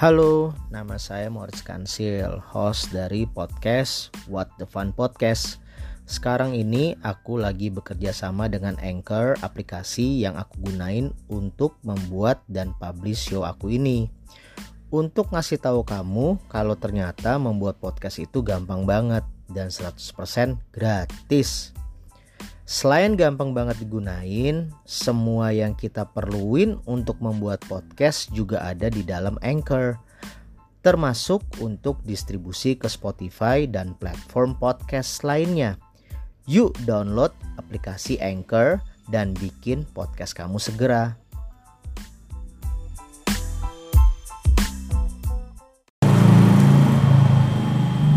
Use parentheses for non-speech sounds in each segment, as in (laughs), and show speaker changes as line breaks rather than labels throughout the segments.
Halo, nama saya Moritz Kansil, host dari podcast What the Fun Podcast. Sekarang ini aku lagi bekerja sama dengan Anchor, aplikasi yang aku gunain untuk membuat dan publish show aku ini. Untuk ngasih tahu kamu kalau ternyata membuat podcast itu gampang banget dan 100% gratis. Selain gampang banget digunain, semua yang kita perluin untuk membuat podcast juga ada di dalam Anchor. Termasuk untuk distribusi ke Spotify dan platform podcast lainnya. Yuk download aplikasi Anchor dan bikin podcast kamu segera.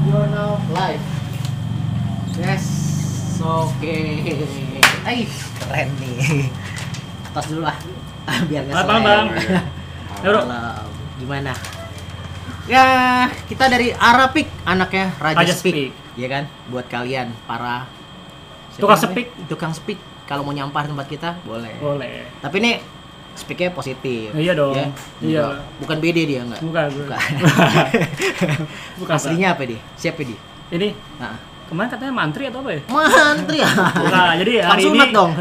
You're now live. Yes. Oke. Eh, keren nih. Tos dulu lah. (laughs) Biar nggak
Selamat malam,
selek.
Bang. Ya, Bro.
Gimana? Ya, kita dari Arapik, anaknya Raja,
Raja
Speak.
Speak.
Iya kan? Buat kalian para
Tukang speak.
Tukang speak. Kalau mau nyampar tempat kita, boleh.
Boleh.
Tapi ini speaknya positif.
Iya dong.
Ya?
Iya.
Bukan- Bukan BD dia enggak.
Bukan, bukan.
Bukan. (laughs)
Bukan,
Aslinya apa dia? Siapa dia?
Ini
Nah,
kemarin katanya mantri atau apa ya?
mantri ya.
Nah, jadi hari
Langsung
ini
dong.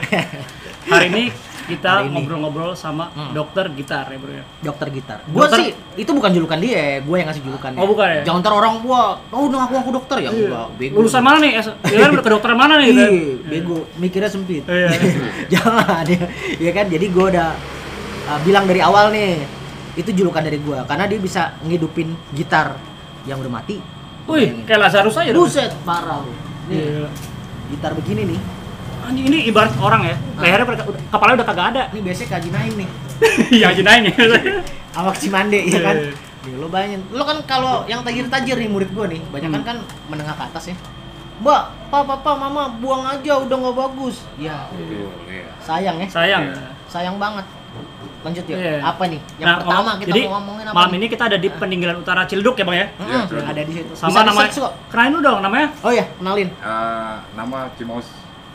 (laughs)
hari ini kita ngobrol-ngobrol sama
Hmm.
dokter gitar ya, Bro ya.
dokter gitar. Gua
Dokter-
sih itu bukan julukan dia, gue yang ngasih julukannya.
Oh, bukan ya?
Jangan ntar orang gua, oh udah aku aku dokter ya enggak, bego.
Lulusan mana nih? Ya kan kedokteran mana nih?
Iya,
kan?
bego, mikirnya sempit.
Iya. (laughs)
Jangan ya. Ya kan, jadi gua udah uh, bilang dari awal nih, itu julukan dari gua karena dia bisa ngidupin gitar yang udah mati.
Wih, kayak Lazarus aja dong.
Buset, parah lu. Nih,
Iya.
gitar begini nih.
Anjing ini ibarat orang ya. Lehernya pada, udah- kepalanya udah kagak ada.
Ini biasanya Kaji Naim nih. (laughs)
Iya, jenain ya. (laughs)
Awak Cimande ya kan.
Iya.
Nih, lo bayangin, lo kan kalau yang tajir-tajir nih murid gua nih, banyak kan
Hmm.
kan menengah ke atas ya. Mbak, pak, papa, mama, buang aja udah nggak bagus. Ya, sayang ya.
Sayang.
Sayang banget. Lanjut ya.
Iya.
Apa nih? Yang
Nah,
pertama
ngomong-
kita
jadi
mau ngomongin apa?
malam
nih?
ini kita ada di peninggalan utara Ciledug ya, Bang ya.
Mm-mm,
Iya, betul.
ada di situ.
Sama
Bisa
namanya. Kenalin dulu dong namanya.
Oh ya, kenalin.
Eh, nama Cimos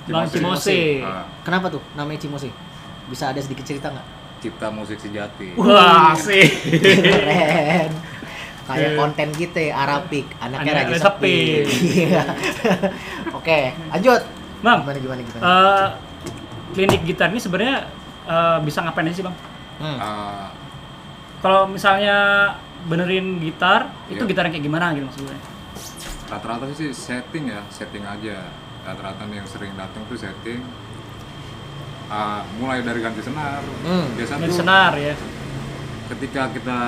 Bang Cimose.
Ah,
Kenapa tuh namanya Cimosi? Bisa ada sedikit cerita nggak?
cipta musik sejati.
Wah, sih.
Keren. Kayak
Iya.
konten kita Arapik, anaknya
Anaknya
Raja
Raja
Sepi.
Sepi. (laughs)
Oke, lanjut.
Bang,
Gimana gimana gimana?
eh, klinik gitar ini sebenarnya eh, bisa ngapain aja sih, Bang?
Hmm.
Ah,
Kalau misalnya benerin gitar, itu
Iya.
gitar yang kayak gimana gitu maksudnya?
rata-rata sih setting ya, setting aja. Rata-rata nih yang sering datang tuh setting. Ah, mulai dari ganti senar.
Hmm,
Biasa
Dari
tuh
senar ya.
ketika kita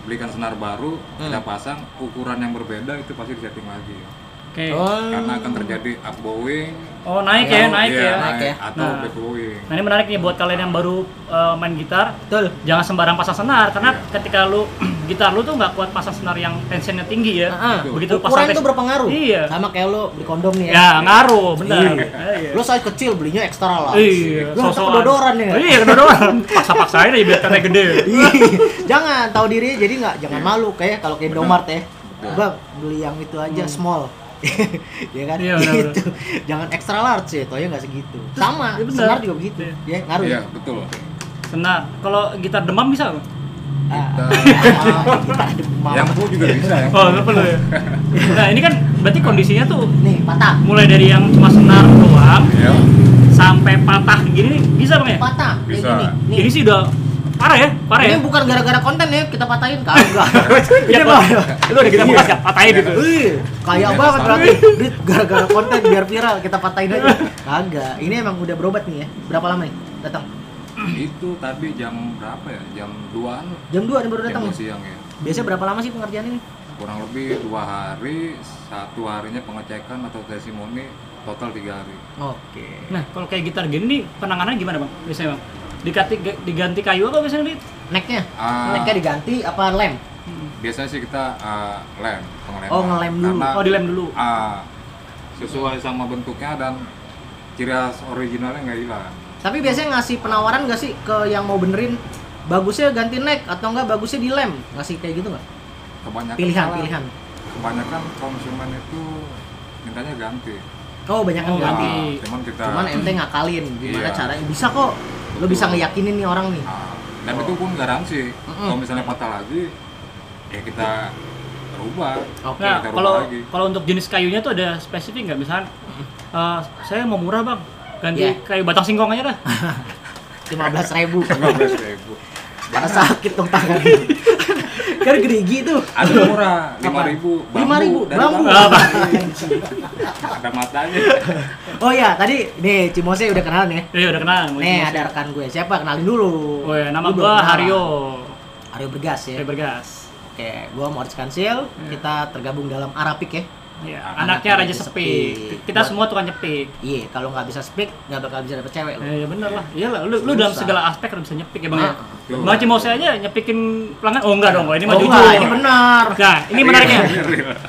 belikan senar baru, kita
Hmm.
pasang ukuran yang berbeda itu pasti disetting lagi.
Oke.
Oh.
Karena akan terjadi up bowing,
Oh, naik ya,
atau-
naik
iya,
ya.
Naik ya.
atau
Nah.
back bowing.
Nah, ini menarik nih buat kalian yang baru eh, main gitar,
Betul.
jangan sembarang pasang senar karena
Iya.
ketika lu (clears throat) gitar lu tuh nggak kuat pasang senar yang tensionnya tinggi ya.
Ah,
Begitu
ukuran
pasang
itu berpengaruh.
Iya.
Sama kayak lo beli kondom nih ya.
Ya, ngaruh, benar.
Iya.
Iya.
Lo size kecil belinya ekstra lah.
Iya,
Lo
sosokan.
kedodoran ya.
Iya, kedodoran. Paksa-paksain aja biar katanya gede. (laughs)
Iya. jangan tahu diri jadi nggak jangan malu kayak kalau ke Indomart ya. Bang, beli yang itu aja small. (laughs) ya kan?
Iya, benar,
gitu. Jangan extra large ya, toh ya nggak segitu. Sama,
iya, benar.
senar juga begitu.
Iya.
Ya, ngaruh
Iya,
ya.
betul.
Senar. Kalau gitar demam bisa nggak?
Ah, ah, (laughs) demam.
yang full juga bisa ya.
Oh, nggak perlu ya. (laughs) Nah, ini kan berarti kondisinya tuh
Nih, patah.
mulai dari yang cuma senar doang
Ya.
sampai patah gini nih bisa bang ya?
Patah. Kayak
Bisa.
Nih.
Ini sih udah parah ya, parah ya.
Ini bukan gara-gara konten ya kita patahin kagak.
Iya, Bang. Itu udah kita bekas patahin gitu.
Wih, kaya
Iya,
banget berarti. Dit, gara-gara konten biar viral kita patahin aja. Kagak. Ini emang udah berobat nih ya. Berapa lama nih datang?
itu tadi jam berapa ya jam 2an
Jam 2 nih baru
jam
datang.
2
ya?
siang ya
Biasanya berapa lama sih pengerjaan ini?
kurang lebih dua hari satu harinya pengecekan atau testimoni total tiga hari
Oke.
Nah, kalau kayak gitar gini penanganannya gimana bang? Biasanya bang? Diganti diganti kayu apa biasanya nih?
Necknya?
Ah.
Necknya diganti apa lem?
biasanya sih kita ah, lem pengeleman
Oh, ngelem dulu.
Karena,
Oh, dilem dulu.
ah, sesuai sama bentuknya dan ciri khas originalnya nggak hilang
Tapi biasanya ngasih penawaran gak sih ke yang mau benerin bagusnya ganti neck atau enggak bagusnya dilem? Ngasih kayak gitu nggak?
kebanyakan
Pilihan,
malah-
pilihan.
kebanyakan konsumen itu mintanya ganti
Oh, banyak yang
Oh,
ganti.
cuman kita
Cuman ente ngakalin gimana
Iya.
caranya? Bisa kok. Lo bisa ngeyakinin nih orang nih.
ah, dan itu pun garansi kalau misalnya patah lagi ya kita rubah
Oke.
Nah,
kita rubah
kalau
lagi
kalau untuk jenis kayunya tuh ada spesifik nggak? Misalnya, eh, saya mau murah bang, ganti
Iya.
kayu batang singkong aja dah. (laughs)
lima belas ribu
15.000
Pada sakit dong tangan (laughs) kan gerigi tuh.
Ada murah lima ribu
lima ribu bambu.
ada matanya.
Oh ya tadi nih Cimose udah kenalan ya?
Iya udah kenal.
nih
semua
ada rekan gue. Siapa? Kenalin dulu.
Oh ya, nama
kenalan.
Haryo.
Aryo Bergas ya?
Haryo Bergas.
oke gue Moritz Kansil. Kita tergabung dalam Arapik ya
Iya,
Anaknya
anaknya Raja Sepik.
Sepik.
Kita
Buat-
semua tukang nyepik.
iya kalau nggak bisa speak nggak bakal bisa dapet cewek lo
Eh, ya bener lah. Iya lah, lu, lu dalam segala aspek lu bisa nyepik ya bang ya.
Betul.
Bang Cimose aja nyepikin pelanggan. Oh enggak dong, ini mah
oh
jujur.
enggak, ini benar
Nah, ini menariknya.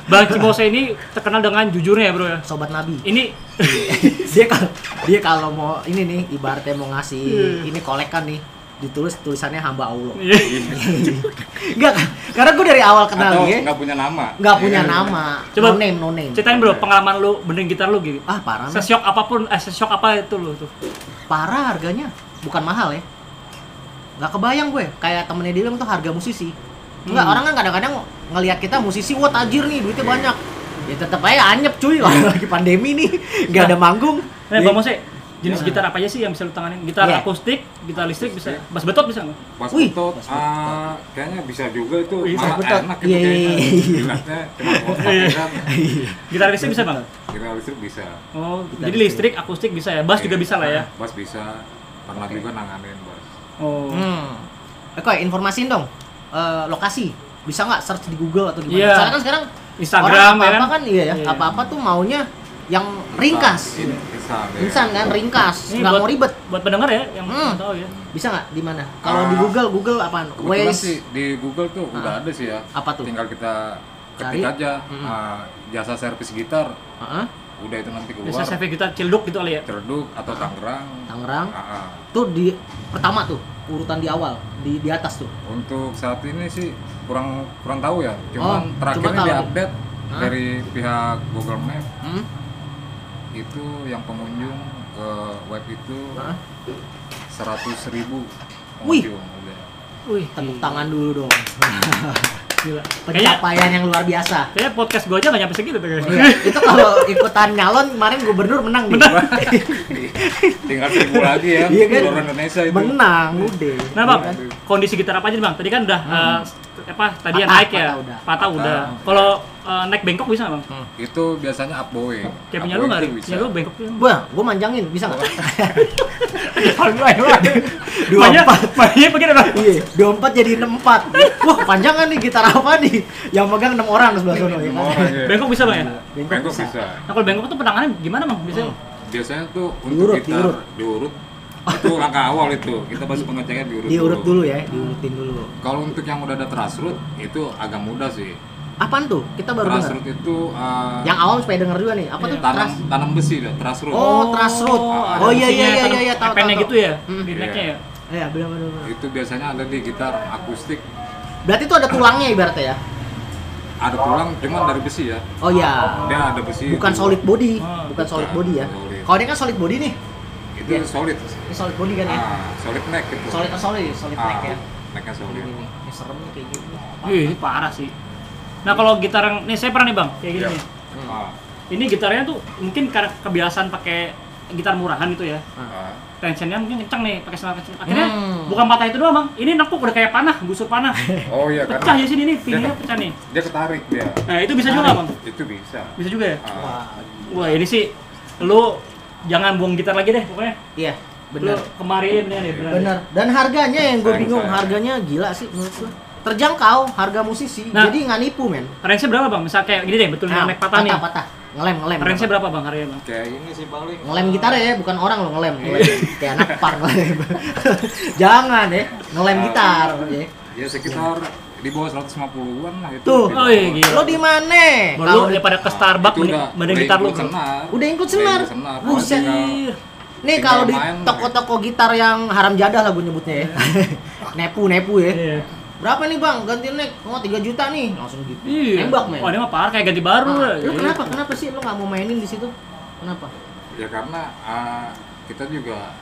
Bang Cimose ini terkenal dengan jujurnya ya bro ya.
sobat nabi
Ini (laughs)
dia kalau dia kalau mau ini nih ibaratnya mau ngasih
Iya.
ini kolekan nih ditulis tulisannya hamba Allah
Iya. (laughs)
Enggak, karena gue dari awal kenal
atau
dia
nggak punya nama
nggak punya
Iya.
nama,
Coba
no name, no name.
ceritain bro pengalaman lu benerin gitar lu gitu.
Ah parah.
Sesyok apa pun, eh sesyok apa itu lu tuh?
parah harganya, bukan mahal ya. Nggak kebayang gue, kayak temennya dia bilang tuh harga musisi. Enggak,
Hmm.
orang kan kadang-kadang ngelihat kita musisi, wah tajir nih, duitnya banyak. Ya tetap aja anyep cuy, (laughs) lagi pandemi nih, nggak ada manggung.
Nah,
Ya.
Bang Mose, jenis gitar apa aja sih yang bisa lu tanganin? Gitar
Iya.
akustik, gitar listrik bisa, bass betot bisa nggak?
Pas
Wih,
betot, ah, kayaknya bisa juga itu
Wih,
malah
betot.
enak gitu
Iya, iya,
kayaknya.
iya.
Iya.
ya (laughs) kan.
Gitar listrik bisa bang?
Kita listrik bisa.
Oh,
Gitar
jadi
listrik.
listrik, akustik bisa ya, bass juga
Iya.
bisa lah ya.
Bass bisa. Pernah juga nanganin bass.
Oh,
Hmm. Eh, kok informasiin dong eh, lokasi. Bisa nggak search di Google atau gimana?
Iya.
Soalnya kan sekarang
Instagram
orang
ya
apa-apa
kan?
kan iya ya, apa-apa tuh maunya yang ringkas. Insan kan ringkas, nggak mau ribet.
Buat pendengar ya, yang
Hmm.
tahu ya.
Bisa nggak di mana? Kalau
Ah.
di Google, Google apaan?
Kebetulan
Waze.
sih di Google tuh
Ah.
udah ada sih ya.
Apa tuh?
Tinggal kita ketik
Cari.
aja
Mm-mm.
ah, jasa servis gitar.
Heeh.
Udah itu nanti keluar.
Bisa save gitar cilduk gitu kali ya.
Cerduk atau Tangerang.
Tangerang.
Ah, ah.
Tuh di pertama tuh urutan di awal di di atas tuh.
Untuk saat ini sih kurang kurang tahu ya. Cuman
Oh,
terakhirnya diupdate dari pihak Google Map
Hmm?
Itu yang pengunjung ke web itu seratus ribu
Wih.
pengunjung udah.
Wih,
Tepuk tangan dulu dong. (laughs)
gila. Kayaknya
Pencapaian yang luar biasa.
kayaknya podcast gua aja nggak nyampe segitu tuh.
Iya, (laughs) itu kalau ikutan nyalon kemarin gubernur menang (laughs) nih.
tinggal seribu lagi ya
Iya kan?
Indonesia itu
Menang udah.
Nah bang,
Iya kan?
kondisi gitar apa aja nih bang? Tadi kan udah eh, apa? Tadi yang naik ya,
patah udah.
patah udah. Kalau eh, naik bengkok bisa nggak bang?
itu biasanya upbowing
Kayak punya lu nggak? Punya lu bengkok.
Gua, gua manjangin bisa nggak? (laughs) Dua
Banyak,
empat.
banyak begini bang.
Iya, dua empat jadi enam empat. Wah, panjangan nih gitar apa nih? Yang megang enam orang sebelah sono ya kan?
Iya.
Bengkok bisa bang ya?
Bengkok bisa.
Nah kalau bengkok tuh penanganan gimana bang? Biasanya?
Hmm.
biasanya tuh untuk
Diurut,
gitar
diurut.
Itu langkah awal itu kita pasti pengecekan diurut
Diurut dulu ya, diurutin dulu.
kalau untuk yang udah ada trust itu agak mudah sih
Apaan tuh? Kita baru
trust
dengar.
itu uh,
Yang awam supaya denger juga nih. Apa
Iya.
tuh?
tanam
Trust.
tanam besi dah trust
Oh, truss root.
ada
Oh, iya, iya, iya, iya, iya, tahu, tahu,
gitu ya?
Hmm.
Di necknya ya?
Iya, benar benar. benar.
itu biasanya ada di gitar akustik
Berarti itu ada tulangnya ibaratnya ya?
ada tulang cuman dari besi ya
Oh iya.
dia ada besi
Bukan
itu.
solid body,
Oh,
bukan solid body ya. Kalau ini kan solid body nih.
itu
Iya.
solid
Ini solid body kan ya?
ah, solid neck gitu
Solid oh, solid, solid
ah,
neck ya.
necknya solid
Ini nih, ini serem nih kayak gini.
Wih, ini parah sih. Nah kalau gitar yang, nih saya pernah nih bang, kayak gini
Iya.
nih.
ah,
Ini gitarnya tuh mungkin karena kebiasaan pakai gitar murahan gitu ya.
ah.
Tensionnya mungkin kencang nih, pakai senar kencang. Akhirnya
Hmm.
bukan patah itu doang bang, ini nekuk udah kayak panah, busur panah. (laughs)
oh iya
Pecah ya sini nih, pinggirnya pecah nih.
dia ketarik dia
Nah itu bisa juga nggak bang?
itu bisa
Bisa juga ya?
Ah,
Wah,
Wah ini sih, lu jangan buang gitar lagi deh pokoknya.
iya, benar.
kemarin bener nih, bener.
Bener. Dan harganya yang gue bingung, harganya gila sih menurut gue. Terjangkau harga musisi,
Nah.
jadi nggak nipu men.
Range-nya berapa bang? Misal kayak gini deh, betul
Nah,
naik patah nih.
patah, ngelem ngelem.
Range-nya berapa bang harganya bang?
kayak ini sih paling
Ngelem gitar ya, bukan orang lo ngelem.
Iya.
ngelem. Kayak anak par ngelem. (laughs) Jangan ya, ngelem gitar. Ya.
ya sekitar di bawah 150-an lah itu
Tuh.
Oh, iya, gila.
Lo di mana? Kalau
lu daripada ke Starbucks
Itu
mending
udah- udah
gitar lu
senar.
Udah include
Udah
senar.
include senar.
Buset. Nih kalau di toko-toko gitar yang haram jadah lah gue nyebutnya ya. (laughs) Nepu-nepu ya.
Iya.
Berapa nih bang? Ganti neck? Oh 3 juta nih. Langsung gitu.
Iya.
Nembak men.
Wah ini mah parah kayak ganti baru
Ah,
lah.
lu
Iya.
kenapa? Kenapa sih lu nggak mau mainin di situ? Kenapa?
ya karena ah, kita juga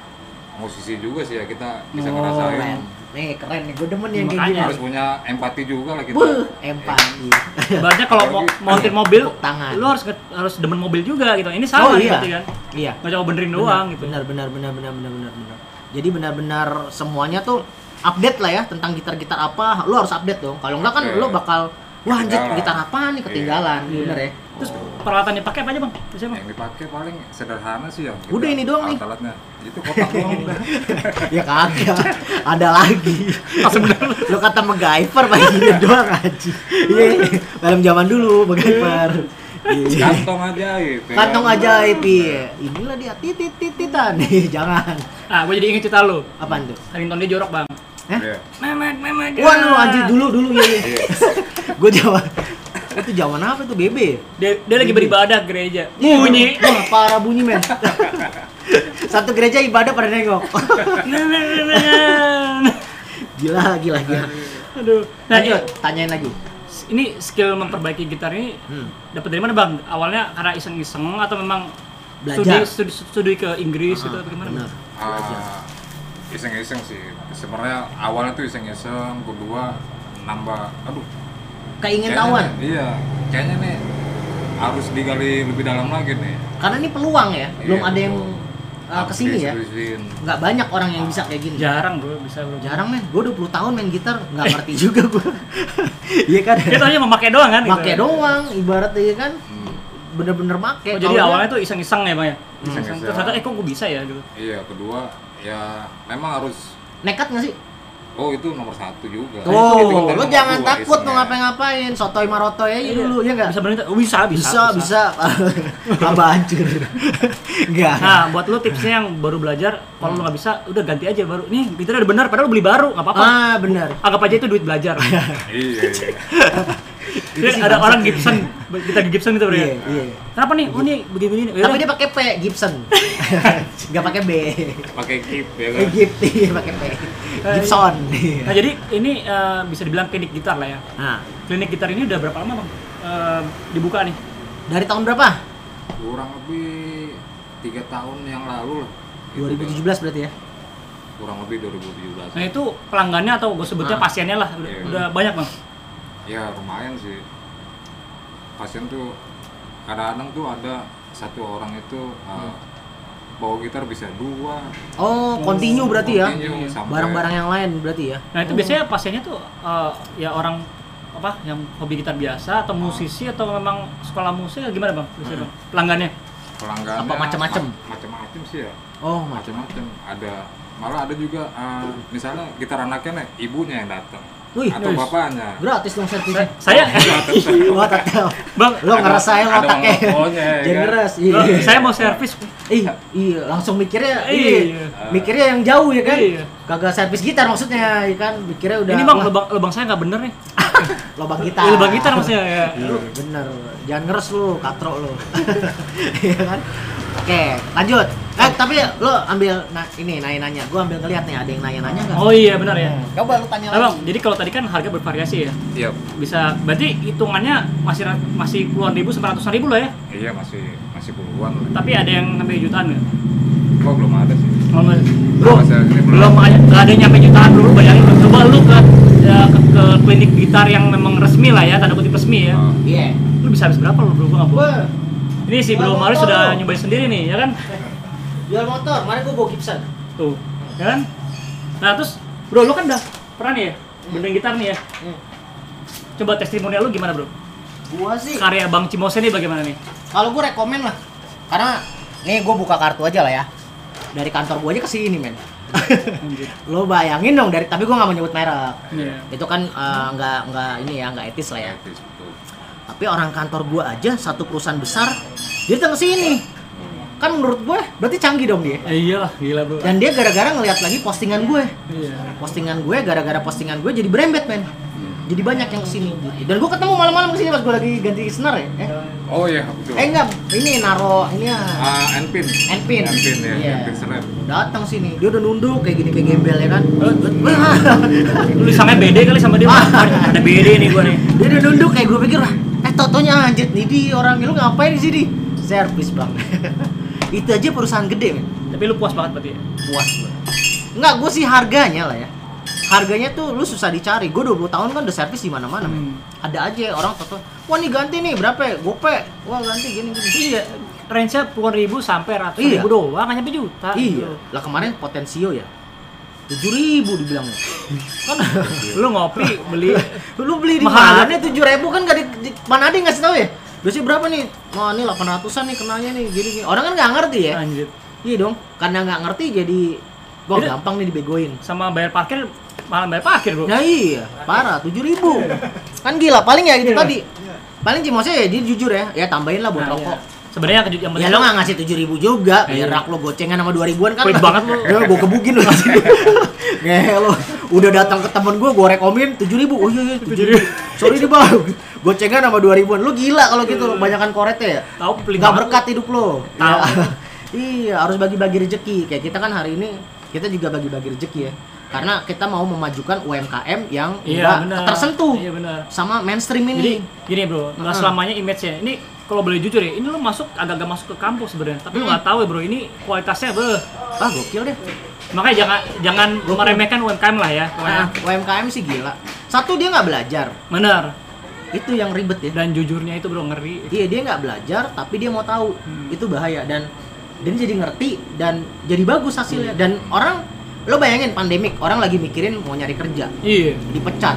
musisi juga sih ya kita bisa
Oh,
ngerasain
nih keren nih gue demen yang kayak gini
harus punya empati juga lah kita
Buh, empati
Ibaratnya kalau mau montir mobil,
tangan.
lu harus harus demen mobil juga gitu. Ini sama
Oh,
nih
iya.
berarti kan.
iya
Nggak cuma benerin doang gitu.
benar benar benar benar benar benar benar jadi benar-benar semuanya tuh update lah ya tentang gitar-gitar apa lu harus update dong kalau enggak kan
Oke.
lu bakal wah anjir gitar apa nih? Ketinggalan
Iya.
bener ya.
Terus peralatan yang pakai apa aja bang? Bang?
yang dipakai paling sederhana sih ya
Udah ini doang nih.
alat-alatnya. Itu kotak doang. Udah (laughs)
ya kagak. Ada lagi. Lu kata MacGyver pakai gini doang aja iya dalam zaman dulu MacGyver. Iya.
kantong ajaib ya
kantong
kan?
ajaib iya inilah dia titit tititan nih (laughs) jangan.
Ah, gue jadi inget cerita lu.
apaan tuh?
Ringtone dia jorok bang.
Hah?
Iya.
Memek, memek.
Waduh anjir dulu dulu ya.
Iya. (laughs)
gue zaman itu zaman apa tuh BB?
Dia, dia lagi beribadah ke gereja. Bunyi.
Wah, parah bunyi men. (laughs) Satu gereja ibadah pada nengok.
Memek, (laughs) memek.
gila, gila, gila.
Aduh. Nah,
Lanjut, tanyain lagi.
ini skill memperbaiki gitar ini
Hmm.
dapat dari mana bang? Awalnya karena iseng-iseng atau memang
Belajar.
studi, studi, studi ke Inggris gitu
Ah,
atau gimana?
benar.
Ah, iseng-iseng sih sebenarnya awalnya tuh iseng-iseng kedua nambah aduh
Keingin
kayaknya
tahuan.
nih- iya kayaknya nih harus digali lebih dalam lagi nih
Karena ini peluang ya. Belum
Iya,
ada yang uh,
Harus
ke sini
ya.
Nggak banyak orang yang bisa kayak gini.
Jarang bro, bisa bro.
Jarang men. Gue 20 tahun main gitar nggak ngerti juga gue. (laughs) Iya kan?
Dia taunya memakai doang kan? gitu.
Pakai doang, ibaratnya ya kan.
Hmm.
Bener-bener make.
Oh, jadi awalnya tuh iseng-iseng ya bang ya?
Iseng-iseng.
Terus ternyata eh kok gue bisa ya gitu.
iya kedua ya memang harus
nekat nggak sih?
oh itu nomor satu juga
Tuh,
Itu dari
lu jangan takut mau ngapain-ngapain, sotoy marotoy aja dulu, ya nggak?
Bisa bener oh, bisa, bisa,
Bisa, bisa. (laughs) Apa hancur? Enggak.
Nah, buat lu tipsnya yang baru belajar, kalau lu nggak bisa, udah ganti aja baru. Nih, gitarnya udah benar, padahal lu beli baru, nggak apa-apa.
Ah, benar.
Anggap aja itu duit belajar.
iya iya (laughs)
Ada orang Gibson, gitar Gibson gitu bro
Iya,
ya.
iya.
Kenapa nih? Oh nih begini-begini.
Tapi dia pakai P, Gibson. (laughs) Enggak pakai B.
pakai kip ya
Eh,
kan
Gift, iya, pakai P. Gibson.
Nah, jadi ini eh, bisa dibilang klinik gitar lah ya.
Nah,
Klinik gitar ini udah berapa lama bang? Eh, dibuka nih.
dari tahun berapa?
kurang lebih tiga tahun yang lalu lah Itu
2017
udah-
berarti ya.
kurang lebih 2017
Nah itu pelanggannya atau gue sebutnya
Ah.
pasiennya lah, udah,
Iya.
udah banyak bang.
Ya lumayan sih pasien tuh kadang-kadang tuh ada satu orang itu uh, bawa gitar bisa dua
Oh, continue berarti ya.
continue sampai-
Barang-barang yang lain berarti ya.
Nah itu biasanya pasiennya tuh eh, ya orang apa yang hobi gitar biasa atau musisi atau memang sekolah musik atau gimana bang? Biasanya bang? Pelanggannya?
pelanggannya
Apa macam-macam?
ma- macam-macam sih ya
Oh, macam.
macam-macam ada malah ada juga uh, misalnya gitar anaknya nih ibunya yang datang
Wih,
atau bapaknya
Gratis dong servisnya.
Saya,
Wah, tetep. (laughs)
bang,
Lo ngerasain otaknya. (laughs) Generous.
Lo-
Iya.
saya mau servis.
Iya, iya, langsung mikirnya
Iya.
iya. Mikirnya yang jauh ya kan?
Iya.
Kagak servis gitar maksudnya, ya kan? Mikirnya udah
Ini bang, lubang, lubang saya nggak bener nih. (laughs)
lubang gitar.
Ini lubang gitar maksudnya ya.
Iya, bener. Jangan ngeres lu, katro lu. Iya kan? Oke, lanjut. Eh, tapi lo ambil nah ini nanya-nanya. Gua ambil ngeliat nih, ada yang nanya-nanya enggak?
Oh iya benar ya.
Coba lu tanya
Nah, bang,
lagi.
jadi kalau tadi kan harga bervariasi ya.
iya
Bisa, berarti hitungannya masih masih puluhan ribu sampai ratusan ribu lah ya.
iya masih masih puluhan lah
Tapi ada yang sampai jutaan nggak?
kok belum ada sih
Belum,
Belum, belum.
ada, ada yang nyampe jutaan dulu. Bayangin, coba lu ke, ya, ke ke klinik gitar yang memang resmi lah ya, tanda kutip resmi ya.
Uh,
Iya.
Lu bisa habis berapa lu bro? Gua nggak Ini si Bro
motor
sudah nyobain sendiri nih, ya kan?
jual motor. Kemarin gua bawa Gibson.
Tuh, ya kan? Nah terus, Bro lu kan udah pernah nih ya, benerin gitar nih ya.
Hmm.
Coba testimonial lu gimana bro?
Gua sih
Karya Bang Cimose nih bagaimana nih?
kalau gue rekomen lah karena nih gue buka kartu aja lah ya dari kantor gue aja ke sini men (laughs) lo bayangin dong dari tapi gue nggak mau nyebut merek
Iya.
itu kan eh, nggak nggak ini ya nggak etis lah ya
etis, betul.
Tapi orang kantor gue aja satu perusahaan besar dia datang ke sini kan menurut gue berarti canggih dong dia
Eh, iyalah, gila bro.
dan dia gara-gara ngeliat lagi postingan gue
Iya.
postingan gue gara-gara postingan gue jadi brembet men jadi banyak yang ke sini gitu. dan gue ketemu malam-malam ke sini pas gue lagi ganti senar ya eh,
oh iya betul
eh enggak ini naro ini ya
Ah, Enpin
Enpin.
Enpin ya
Iya.
Enpin Serep
datang sini dia udah nunduk kayak gini kayak gembel ya kan (laughs)
Tulisannya BD kali sama dia. Ada BD nih gua nih.
dia udah nunduk kayak gue pikir eh totonya anjir nih di orang lu ngapain di sini servis bang (laughs) itu aja perusahaan gede men
Tapi lu puas banget berarti ya?
puas gue Enggak, gue sih harganya lah ya. Harganya tuh lu susah dicari. Gue 20 tahun kan udah servis di mana-mana. men.
Hmm.
Ada aja orang toto, wah nih ganti nih berapa ya? Gope. Wah ganti gini gini.
Iya, range-nya puluhan ribu sampai ratusan
Iya.
ribu doang, hanya juta.
Iya.
gitu.
Lah kemarin Potensio ya. 7000 dibilangnya. Kan (laughs)
Lu ngopi beli (laughs)
lu beli di mana? 7000 kan gak di, di- mana ada yang ngasih tahu ya? Biasanya berapa nih? Wah, ini 800-an nih kenanya nih gini. Orang kan nggak ngerti ya.
anjir.
Iya dong, karena nggak ngerti jadi wah
Jadi-
gampang nih dibegoin.
Sama bayar parkir malah bayar parkir, Bro.
Nah iya, parah, tujuh ribu. Kan gila, paling ya itu
Iya.
tadi. Paling Cimosnya ya dia jujur ya, ya tambahin lah buat
Nah,
rokok.
iya. Sebenarnya yang yang
Ya
penting
lo nggak ngasih tujuh ribu juga, biar
Iya.
rak lo gocengan sama dua ribuan kan.
Pelit banget lo.
Ya gue kebukin lo (laughs) ngasih. Ngehe lo, udah datang ke temen gue, gue rekomin tujuh ribu. Oh iya iya tujuh ribu. Sorry nih bang, gocengan sama dua ribuan. Lo gila kalau gitu, lo banyakan koretnya ya.
tahu pelit
Nggak berkat hidup lo.
Tahu.
Ya. (laughs) iya, harus bagi-bagi rezeki. Kayak kita kan hari ini kita juga bagi-bagi rezeki ya. Karena kita mau memajukan UMKM yang
Iya,
tersentuh
Iya,
sama mainstream
Jadi
ini.
gini bro, nggak
Heeh.
selamanya image-nya. Ini kalau boleh jujur ya, ini lu masuk agak-agak masuk ke kampus sebenarnya. Tapi
Hmm.
nggak tahu ya bro, ini kualitasnya bro.
Ah gokil deh.
Makanya jangan jangan meremehkan UMKM lah ya.
Nah, UMKM sih gila. Satu dia nggak belajar,
Bener.
itu yang ribet ya.
Dan jujurnya itu bro ngeri.
Iya dia nggak belajar, tapi dia mau tahu,
Hmm.
itu bahaya dan dan jadi ngerti dan jadi bagus hasilnya. Dan orang lo bayangin pandemik, orang lagi mikirin mau nyari kerja,
Iya.
dipecat.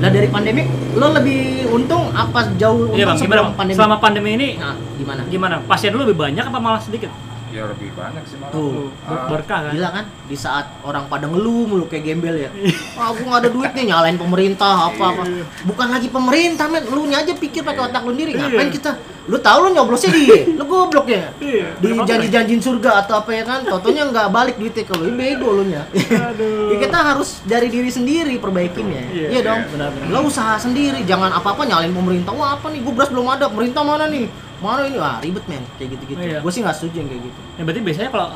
Lah dari pandemik lo lebih untung apa jauh untung
Iya bang, gimana
sebelum
bang?
pandemik?
Selama pandemi ini
Nah, gimana?
gimana? Pasien lu lebih banyak apa malah sedikit?
Ya lebih banyak sih malah
Tuh,
Ber- berkah kan?
Gila kan? Di saat orang pada ngeluh mulu kayak gembel ya. Ah, gua nggak ada duit nih nyalain pemerintah apa apa. Bukan lagi pemerintah, men. Lu nya aja pikir pakai otak lu sendiri. Ngapain
Iya.
kita? Lu tahu lu nyoblosnya di lu goblok ya.
Iya,
Di janji-janjiin surga atau apa ya kan? Totonya nggak balik duitnya ke lu. Bego lu nya.
Aduh.
Ya, kita harus dari diri sendiri perbaikinnya.
Iya,
Iya, dong.
iya, benar-benar.
Lo usaha sendiri, jangan apa-apa nyalain pemerintah. Wah, apa nih? Gua beras belum ada. Pemerintah mana nih? Mana ini? Wah, ribet, men. Kayak gitu-gitu.
Iya.
Gue sih nggak setuju yang kayak gitu.
Ya berarti biasanya kalau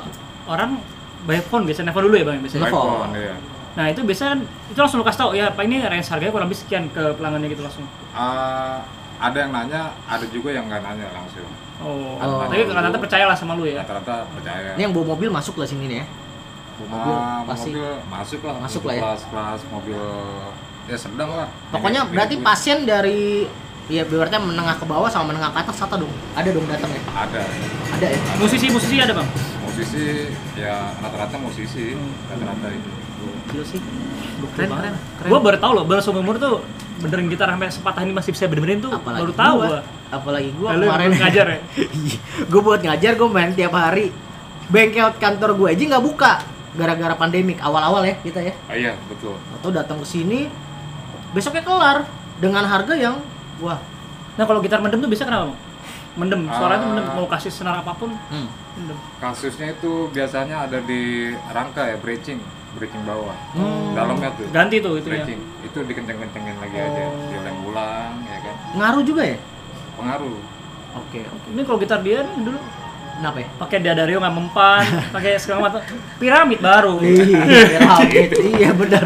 orang by phone biasanya nelfon dulu ya bang biasanya.
Nelfon.
iPhone ya
Nah itu biasanya kan itu langsung lu kasih tau ya pak ini range harganya kurang lebih sekian ke pelanggannya gitu langsung.
Ah, ada yang nanya ada juga yang nggak nanya langsung
Oh.
Oh.
Tapi rata-rata percaya lah sama lu ya.
rata-rata percaya
Ini yang bawa mobil masuk lah sini nih ya. Bawa mobil
Ah,
pasti.
mobil masuk lah
Masuk lah ya.
kelas-kelas mobil ya sedang lah
Pokoknya
Ini-
berarti
ini-
pasien dari ya berarti menengah ke bawah sama menengah ke atas satu dong. Ada dong datangnya.
ada
Ada ya.
Musisi-musisi ada bang?
musisi ya rata-rata musisi
Hmm.
rata-rata itu
Gokil sih.
Keren, keren. Gua baru tahu loh, baru seumur umur tuh benerin gitar sampai sepatah ini masih bisa benerin tuh
Apalagi
baru tahu
gua.
gua.
Apalagi gua
Lalu
kemarin
ngajar ya? (laughs)
gue buat ngajar gue main tiap hari. Bengkel kantor gue aja nggak buka gara-gara pandemik awal-awal ya kita ya.
ah, iya betul
Atau datang ke sini besoknya kelar dengan harga yang wah.
Nah kalau gitar mendem tuh bisa kenapa bang? Mendem, suaranya tuh mendem
Ah.
mau kasih senar apa pun
Hmm.
mendem.
kasusnya itu biasanya ada di rangka ya breaching breaching bawah
Hmm.
dalamnya tuh
Ganti tuh itu ya.
breaching itu dikenceng-kencengin lagi aja
Oh.
diulang ulang ya kan
Ngaruh juga ya?
pengaruh
Oke, oke.
Ini kalau gitar dia nih dulu
Kenapa ya?
pakai dadario nggak mempan, (laughs) pakai segala macam piramid baru.
Iya, piramid. (laughs) iya benar.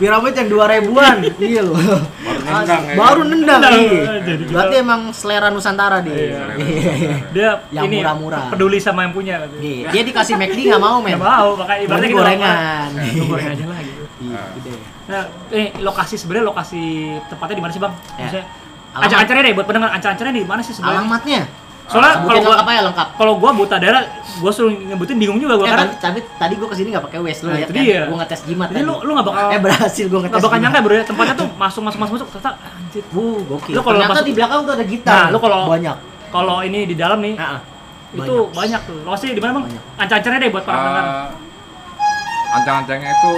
Piramid yang dua ribuan. Iya loh.
Baru nendang, ya.
Baru nendang.
Nendang.
iya.
Jadi
Berarti emang selera Nusantara dia.
Iya.
Iya.
Dia
Yang
ini
murah-murah.
peduli sama yang punya.
Iya. Dia dikasih McD nggak mau men.
Nggak mau, makanya
Berarti
ibaratnya gitu.
gorengan.
Lu goreng aja lah gitu.
Iya, gede.
Nah, eh lokasi sebenarnya lokasi tepatnya di mana sih bang?
Ya.
Maksudnya ancang-ancangnya deh buat pendengar ancang-ancangnya di mana sih sebenarnya?
Alamatnya.
Soalnya
Sebutin
kalau gua
lengkap aja lengkap.
kalau gua buta daerah, gua suruh nyebutin bingung juga gua
Eh,
karena
tapi, tapi tadi gua ke sini nggak pakai Waze lu
Nah,
lihat
itu
kan?
dia.
Gua ngetes jimat
Jadi
tadi.
lu lu nggak bakal
Eh berhasil gua ngetes.
nggak bakal nyangka bro ya tempatnya tuh masuk masuk masuk masuk ternyata anjir.
Uh, gokil.
Lu kalau
Ternyata
masuk-
di belakang tuh ada gitar.
Nah, lu kalau-
banyak.
Kalau ini di dalam nih
Nah,
itu banyak tuh. Lokasi di mana bang? Ancang-ancangnya deh buat para pendengar.
Ah, ancang-ancangnya itu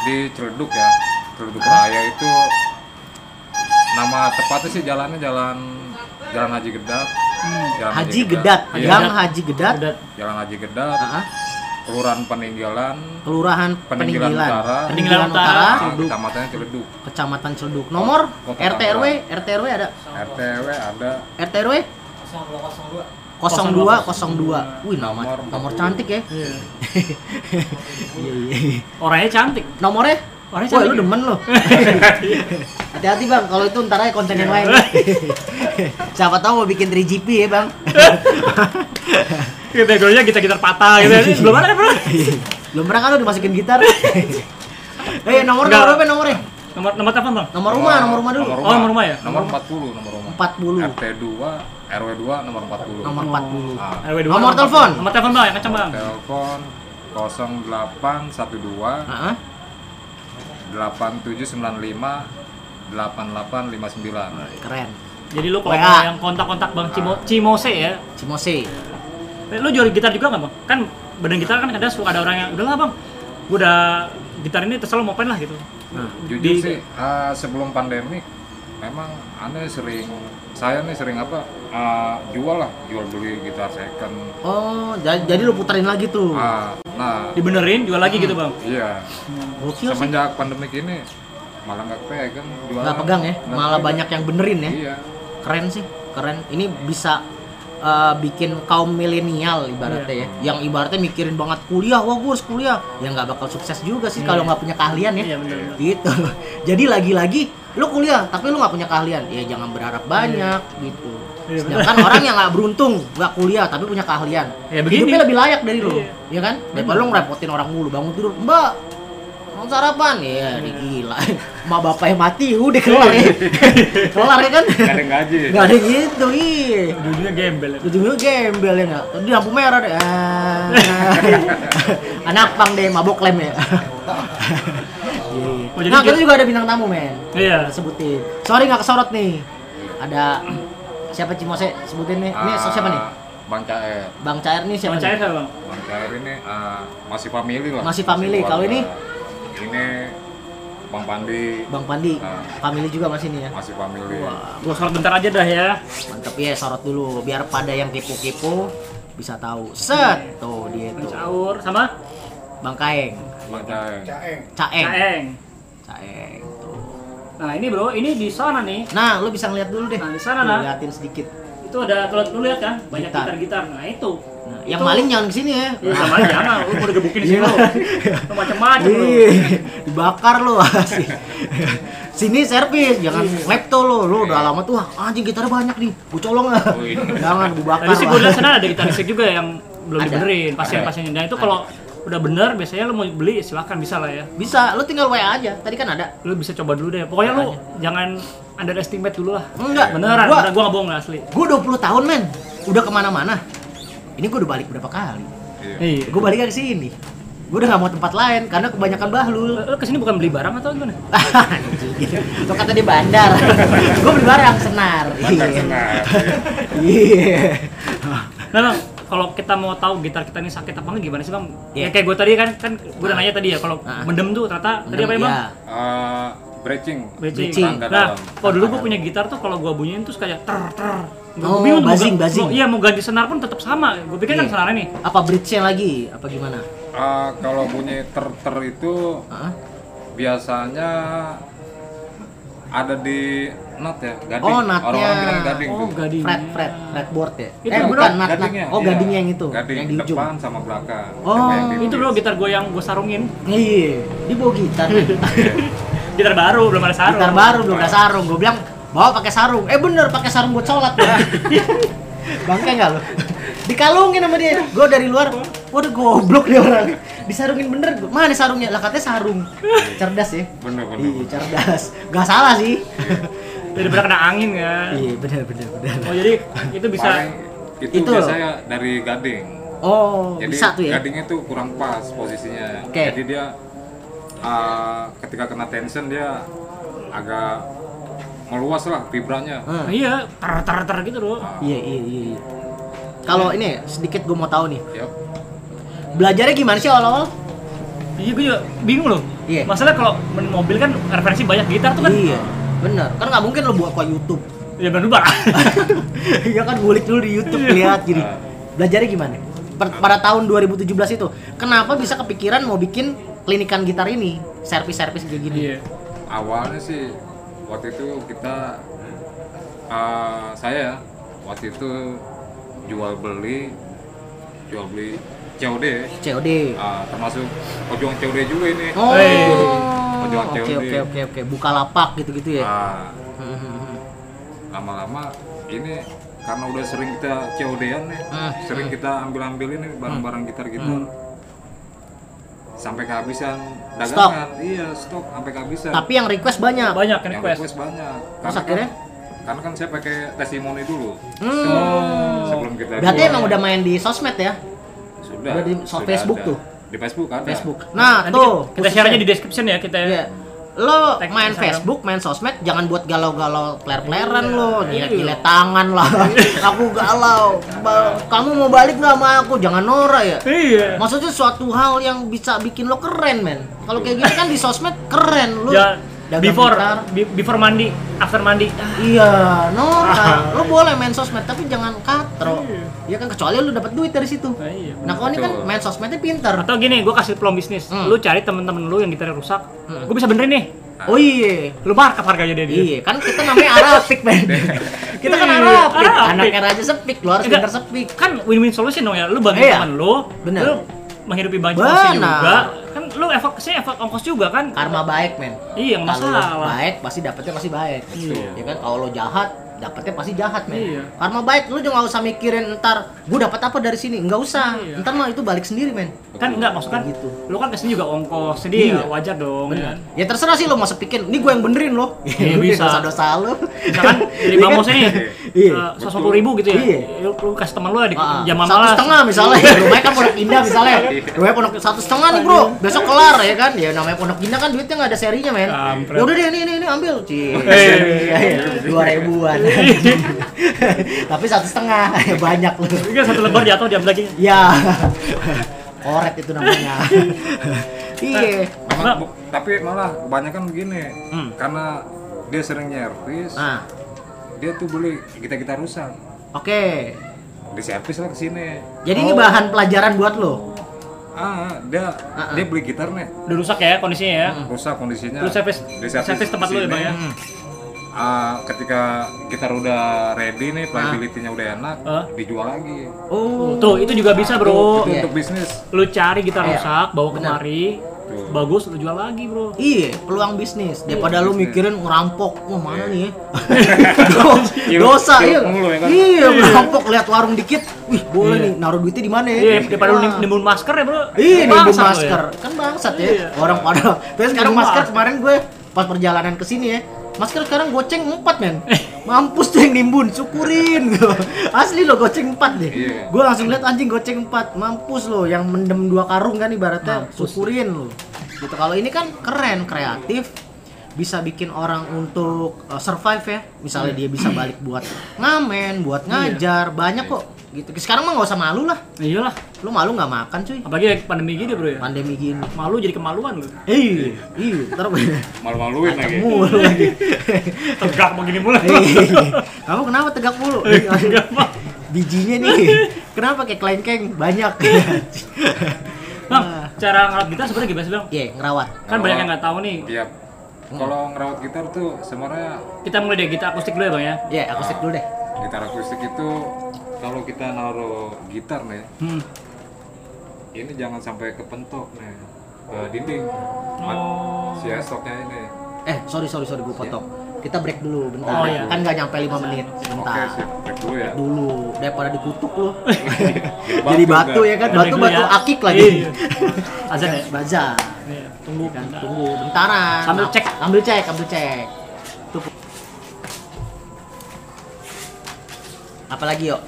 di Ciledug ya Ciledug Raya itu nama tepatnya sih jalannya jalan Jalan Haji Gedat
Hmm.
Jalan
Haji Gedat,
Iya,
Gang Haji Gedat.
Jalan Haji Gedat
Ah,
Kelurahan Peninggalan
Kelurahan
Peninggalan
Peninggalan,
Utara.
Peninggalan Utara.
ah,
Ciledug,
Kecamatannya Ciledug
Kecamatan Ciledug. Nomor
Kota
RT RW. RT RW ada.
RTW ada
RT RW 0202. Wih, nama
Nomor
nomor
40.
cantik ya.
Iya. (laughs)
Iya, iya.
Orangnya cantik.
Nomornya?
Orangnya
Wah, lu
ya?
demen lu. (laughs) Hati-hati bang, kalau itu ntar aja konten yang lain. (laughs) Siapa tahu mau bikin 3GP ya bang. (laughs)
Backgroundnya gitar-gitar patah gitu. Ini belum ada bro.
Belum pernah kan lu dimasukin gitar? Eh nomor nomor berapa nomornya?
Nomor nomor telepon bang.
Nomor rumah, nomor rumah dulu.
Oh, nomor rumah ya?
Nomor 40 nomor rumah.
40.
RT 2, RW 2 nomor 40.
Nomor 40.
Ah,
RW dua,
Nomor telepon?
Nomor telepon bang yang kencang bang.
telepon 0812
Heeh.
8795 8859.
Keren.
Jadi lu kalau
WA.
yang kontak-kontak bang Cimo Cimose ya.
Cimose.
Eh, Lu jual gitar juga nggak bang? Kan badan gitar kan kadang suka ada orang yang udahlah bang, gua udah gitar ini terserah lu mau apain lah gitu.
Nah,
Jujur
Di-
sih ah, sebelum pandemi memang aneh sering saya nih sering apa ah, jual lah jual beli gitar second
Oh, jadi, jadi lu puterin lagi tuh.
ah, nah
Dibenerin jual lagi gitu bang.
iya
Gokil sih.
semenjak pandemi ini malah nggak pegang jualan
Nggak pegang ya, malah
pegang.
banyak yang benerin ya.
iya
Keren sih, keren. Ini bisa eh, bikin kaum milenial ibaratnya ya, yang ibaratnya mikirin banget kuliah, wah gue harus kuliah, ya nggak bakal sukses juga sih kalau nggak punya keahlian ya.
Iya bener.
Gitu. (laughs) Jadi lagi-lagi lu kuliah tapi lu nggak punya keahlian, ya jangan berharap banyak gitu.
Iya,
Sedangkan orang yang nggak beruntung, nggak kuliah tapi punya keahlian,
Ya, begini.
hidupnya lebih layak dari lu,
Iya.
ya kan? Daripada lu ngerepotin orang mulu bangun tidur, Mbak, mau sarapan? Ya, gila. Ma bapaknya mati, udah kelar ya. kelar ya kan?
nggak ada gaji
Gak ada gitu, iya.
Ujungnya gembel. ya.
Ujungnya gembel ya nggak? Di lampu merah deh. Ah. (laughs) Anak pang deh, mabok lem ya. Iya.
Oh, jadi
nah, kita juga ada bintang tamu, men.
Iya.
Sebutin. Sorry nggak kesorot nih. Ada siapa Cimose sebutin nih. Ini
Ah,
siapa nih?
Bang Caer
Bang Cair nih siapa?
Sama cair
nih?
nggak bang?
Bang Cair ini ah, masih family lah
Masih family. Kalau ini?
Ini Bang Pandi
Bang Pandi.
Ah.
Family juga masih nih ya.
masih family
Wah,
Gua sorot bentar aja dah ya.
mantep ya sorot dulu biar pada yang kepo-kepo bisa tahu. Set tuh dia tuh.
Caur sama
Bang Kaeng.
Bang Caer
Caeng.
Caeng.
Caeng tuh.
Nah ini bro, ini di sana nih.
Nah, lu bisa ngeliat dulu deh.
Nah, di sana, nah.
Liatin sedikit.
Itu ada kalau lu lihat kan banyak
Gitar.
gitar-gitar. Nah itu.
Nah,
Itu-
yang maling jangan ke sini ya.
Iya sama aja, jangan. Lu mau digebukin di sini lu. Lu macam-macam lu.
Iya, dibakar lu asik. (laughs) Sini servis, jangan lepto lu. Lu udah lama tuh, ah, anjing gitarnya banyak nih. Gua colong.
Oh, (laughs) iya.
Jangan gua bakar.
Tadi sih
lah.
gue lihat sana ada gitar listrik juga yang belum
Ada.
dibenerin, pasien-pasiennya. Dan itu kalau udah bener, biasanya lu mau beli silahkan bisa lah ya.
Bisa, lu tinggal WA aja. Tadi kan ada.
Lu bisa coba dulu deh. Pokoknya lu jangan underestimate dulu lah.
Enggak,
Beneran,
gua-
beneran. Gua nggak bohong lah asli.
Gua 20 tahun, men. Udah ke mana-mana. Ini gua udah balik berapa kali.
Iya.
Iya.
Gua balik ke sini. Gua udah gak mau tempat lain karena kebanyakan bahlul.
Lu ke sini bukan beli barang atau gimana? (laughs)
Lo kata di bandar. (laughs) gua beli barang senar.
Bandar
Iya.
Senar, (laughs)
Iya.
Nah, kalau kita mau tahu gitar kita ini sakit apa enggak gimana sih, Bang?
Iya.
Ya kayak gue tadi kan kan gue udah nanya tadi ya kalau
Ah.
mendem tuh ternyata tadi apa ya, Bang?
Iya.
Ah, breaching
Breaching. Nah, kalau dulu gue punya gitar tuh kalau gue bunyiin terus kayak ter ter. Gua
Oh,
bingung tuh mau
buzzing.
mau- Iya, mau ganti senar pun tetap sama. Gue pikir kan
Iya.
senarnya nih.
Apa bridge-nya lagi? Apa gimana?
Ah, kalau bunyi ter ter itu
Hah?
biasanya ada di not ya gading
Oh, nutnya.
orang-orang bilang gading
Oh,
tuh
gading.
Fret, fret, fretboard ya?
Itu
eh, bukan,
gadingnya
Oh,
iya.
gadingnya yang itu,
gading
yang di ujung.
depan sama belakang
Oh,
Itu bro gitar gue yang gue sarungin.
Iya, dia bawa gitar. (laughs)
Gitar baru, belum ada sarung.
gitar baru belum ada sarung. Gue bilang, bawa pakai sarung. Eh bener, pakai sarung buat sholat ya. (laughs) Bangke nggak lo? Dikalungin sama dia. Gue dari luar, waduh goblok dia orang. Disarungin bener. Mana sarungnya? Lah katanya sarung. Cerdas ya.
bener bener
Iya, cerdas. Gak salah sih. (laughs)
Daripada kena angin kan.
Iya, bener, bener, bener.
Oh jadi itu bisa
Paling itu,
Itu.
biasanya dari gading
Oh,
jadi
bisa tuh ya?
gadingnya tuh kurang pas posisinya
Oke.
jadi dia ah, ketika kena tension dia agak meluas lah vibranya
Hmm.
Nah, iya, ter ter ter gitu loh.
Iya, iya, iya. iya. Kalau ini sedikit gue mau tahu nih,
Yap.
belajarnya gimana sih awal-awal?
Iya gue juga bingung loh.
Iya.
Masalah kalau main mobil kan referensi banyak gitar tuh kan.
Iya, bener. Kan nggak mungkin lo buat ke YouTube.
Ya bener bar. (laughs)
Iya kan ngulik dulu di YouTube lihat gini. Belajarnya gimana? Per- pada tahun 2017 itu, kenapa bisa kepikiran mau bikin klinikan gitar ini, servis-servis kayak gini?
Iya.
awalnya sih waktu itu kita ah, saya ya, waktu itu jual beli jual beli COD
COD.
ah, termasuk ojong COD juga ini
Oh.
Ojol
Oke
COD.
oke oke oke. Buka lapak gitu-gitu ya.
Ah,
Hmm, hmm, hmm.
lama-lama ini karena udah sering kita COD-an nih
Hmm.
sering kita ambil-ambil ini barang-barang gitar gitar sampai kehabisan
Stok.
dagangan iya stok sampai kehabisan
Tapi yang request banyak.
Banyak kan
yang
request.
request banyak
Terus
karena
akhirnya?
kan, karena kan saya pakai testimoni dulu
Hmm.
sebelum kita
Berarti
jual.
emang udah main di sosmed ya?
sudah
udah di so- Facebook
ada.
tuh?
di Facebook ada
Facebook. Nah,
Nanti
tuh.
kita share aja di description ya kita.
Iya. Lo main
Instagram.
Facebook, main sosmed, jangan buat galau-galau player-playeran
Iya.
lo,
Iya.
gile tangan lah. (laughs) aku galau. Ba- Kamu mau balik nggak sama aku? Jangan norak ya.
Iya.
Maksudnya suatu hal yang bisa bikin lo keren, men. Kalau kayak gini kan di sosmed keren lo.
Ya,
dagang
before
gitar.
be- before mandi, after mandi. Ah,
Iya, norak. (laughs) lo boleh main sosmed tapi jangan katro. Ya kan kecuali lo dapat duit dari situ.
ah, iya.
Nah, kalau ini kan main sosmednya pinter.
Atau gini, gue kasih peluang bisnis.
Hmm.
Lu cari temen-temen lu yang gitarnya rusak.
Hmm.
Gue bisa benerin nih.
Oh iya.
Lu markup harganya dia.
Iya, kan kita namanya Arapik, men. (laughs) kita kan
Iya,
Arapik.
Arapik.
Anaknya Raja Sepik, lo harus pinter sepik.
Kan win-win solution dong ya. Lu bantu
Iya.
temen lu,
Bener.
lu menghidupi banyak ongkos juga. Kan lu efek sih efek ongkos juga kan.
Karma baik, men.
Iya,
Kalau
masalah.
baik, pasti dapetnya pasti baik.
Iya.
Ya kan, kalau lo jahat, dapetnya pasti jahat, men.
Iya.
Karma baik, lu juga nggak usah mikirin ntar gue dapat apa dari sini, nggak usah.
Iya.
Ntar mah itu balik sendiri, men.
Kan enggak maksud kan
gitu.
lu kan ke sini juga ongkos. Jadi
Iya.
ya wajar dong
Bener.
kan.
Ya terserah sih lo mau sepikin, ini gue yang benerin lo.
Iya, (laughs) bisa.
Lo.
Misalkan (laughs) dari
Iya
Bang
kan?
Mos ini (laughs)
Iya.
seratus lima puluh ribu gitu ya.
Iya.
Lu, lu kasih temen lu ya di
Ah,
jam
satu setengah misalnya rumahnya kan pondok indah misalnya rumahnya pondok satu setengah nih bro besok kelar ya kan ya namanya pondok indah kan duitnya nggak ada serinya men
Kampret.
ya udah deh ini ini ini ambil Cie.
Eh.
dua ribuan (laughs) tapi satu setengah (laughs) banyak lu
Ini kan satu lembar jatuh diambil lagi. (laughs)
ya koret itu namanya. Iya.
Malah- bu- tapi malah kebanyakan begini
Hmm.
karena dia sering nyervis
nah
dia tuh beli kita kita rusak.
Oke.
Di servis lah ke sini
jadi ini bahan pelajaran buat lo?
Ah dia
ah.
dia beli gitar nih.
Udah rusak ya kondisinya ya.
rusak kondisinya.
Lu servis
Di
servis tempat lu ya. Bang ya.
Ah, ketika gitar udah ready nih playability-nya udah enak
Ah.
dijual lagi
oh
Tuh, itu juga bisa,
Itu-
Bro.
itu
Iya.
untuk bisnis
Lu cari gitar
Iya,
rusak, bawa
benar.
kemari.
Tuh.
Bagus, lu jual lagi, Bro.
Iya, peluang bisnis. Daripada lu mikirin ngerampok, wah mana nih ya? (laughs)
Iya,
Dosa,
iya,
iya.
mulu ya kan?
Iya, ngerampok lihat warung dikit. Wih, boleh
Iya.
nih, naruh duitnya di mana ya?
Iya, daripada lu nim- nimbun masker ya, Bro.
Iya, nimbun
Bangsat lu ya.
masker. Kan bangsat ya.
Iya.
Orang pada. (laughs) Terus sekarang
Nimbun
masker
masker.
kemarin gue pas perjalanan ke sini ya. Masker sekarang goceng 4 men. Mampus tuh yang nimbun, syukurin. (laughs) Asli lo goceng 4 deh.
Iya.
Gue langsung lihat anjing goceng 4 Mampus lo, yang mendem dua karung kan ibaratnya
Mampus.
Syukurin lo gitu. Kalau ini kan keren, kreatif Bisa bikin orang untuk uh, survive ya. Misalnya dia bisa balik buat ngamen, buat ngajar Banyak kok gitu. Sekarang mah nggak usah malu lah
Iyalah,
Lu malu nggak makan cuy
apalagi lagi pandemi gini, Bro ya.
Pandemi gini
Malu jadi kemaluan lu.
Iya, iya, ntar
malu-maluin lagi
ketemu lu (laughs) lagi.
Tegak begini mulu.
Iya. Kamu kenapa tegak mulu?
Enggak, Bang.
Bijinya nih. (laughs) Kenapa kayak kelengkeng banyak? (laughs)
Bang, cara ngerawat gitar sebenarnya gimana sih, Bang?
Iya, ngerawat.
Kan banyak yang nggak tahu nih.
Iya. Kalau ngerawat gitar tuh sebenarnya
Kita mulai dari gitar akustik dulu ya, Bang ya.
Iya, akustik dulu deh.
gitar akustik itu kalau kita naruh gitar nih,
Hmm.
ini jangan sampai kepentok nih ke dinding.
Oh.
Si stoknya ini.
Eh, sorry sorry sorry gue potong. Kita break dulu bentar.
Oh, iya.
Kan nggak nyampe 5 menit.
Oke,
Bentar.
sip. Break dulu ya.
Dulu daripada dikutuk lu. (laughs)
Jadi (laughs)
Jadi batu ya kan,
break
batu batu
ya.
akik lagi.
Iya. (laughs) Azan ya?
Baza.
Iya, Tunggu
Kan
kan.
tunggu bentaran.
Sambil cek.
Sambil cek, sambil cek. Tuh. Apalagi yuk?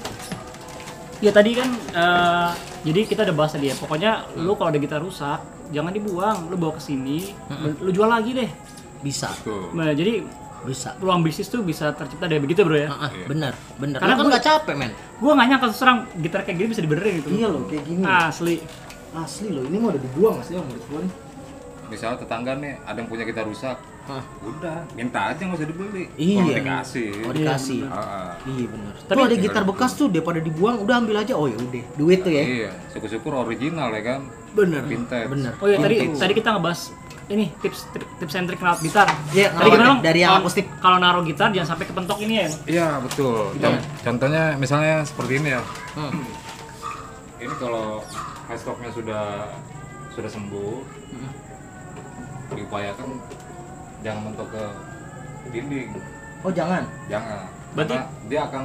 Ya tadi kan eh, jadi kita udah bahas tadi ya. Pokoknya lu kalau ada gitar rusak, jangan dibuang, lu bawa ke sini, lu jual lagi deh.
Bisa,
Tuh.
Nah, jadi
bisa.
peluang bisnis tuh bisa tercipta dari begitu, Bro ya.
Ah, ah, bener, bener.
Karena
kan
gua-
nggak capek men.
Gua nggak nyangka terus terang gitar kayak gini bisa dibenerin gitu.
Iya loh, kayak gini.
Asli.
Asli loh, ini mau udah dibuang asli gua nih.
Misalnya tetangga nih ada yang punya gitar rusak,
Hah.
udah minta aja nggak usah dibeli.
Iya.
Kalau dikasih.
Oh dikasih.
Iya,
Ah, ah.
Iya bener.
Tapi-
ada gitar bekas tuh daripada dibuang, udah ambil aja. Oh ya udah, duit tuh ya.
Iya, syukur-syukur original ya kan.
Bener.
Vintage.
Bener.
Oh iya tadi tadi kita ngebahas ini tips tips and trick ngerawat gitar.
Iya,
tadi
ngerawat
gimana Bang?
dari yang akustik.
Kalau naruh gitar jangan sampai kepentok ini ya.
Iya betul. Con- Contohnya misalnya seperti ini ya.
Hmm.
Ini kalau high stocknya sudah sudah sembuh,
Hmm.
diupayakan jangan mentok ke dinding,
Oh jangan.
jangan.
Berarti-
Karena dia akan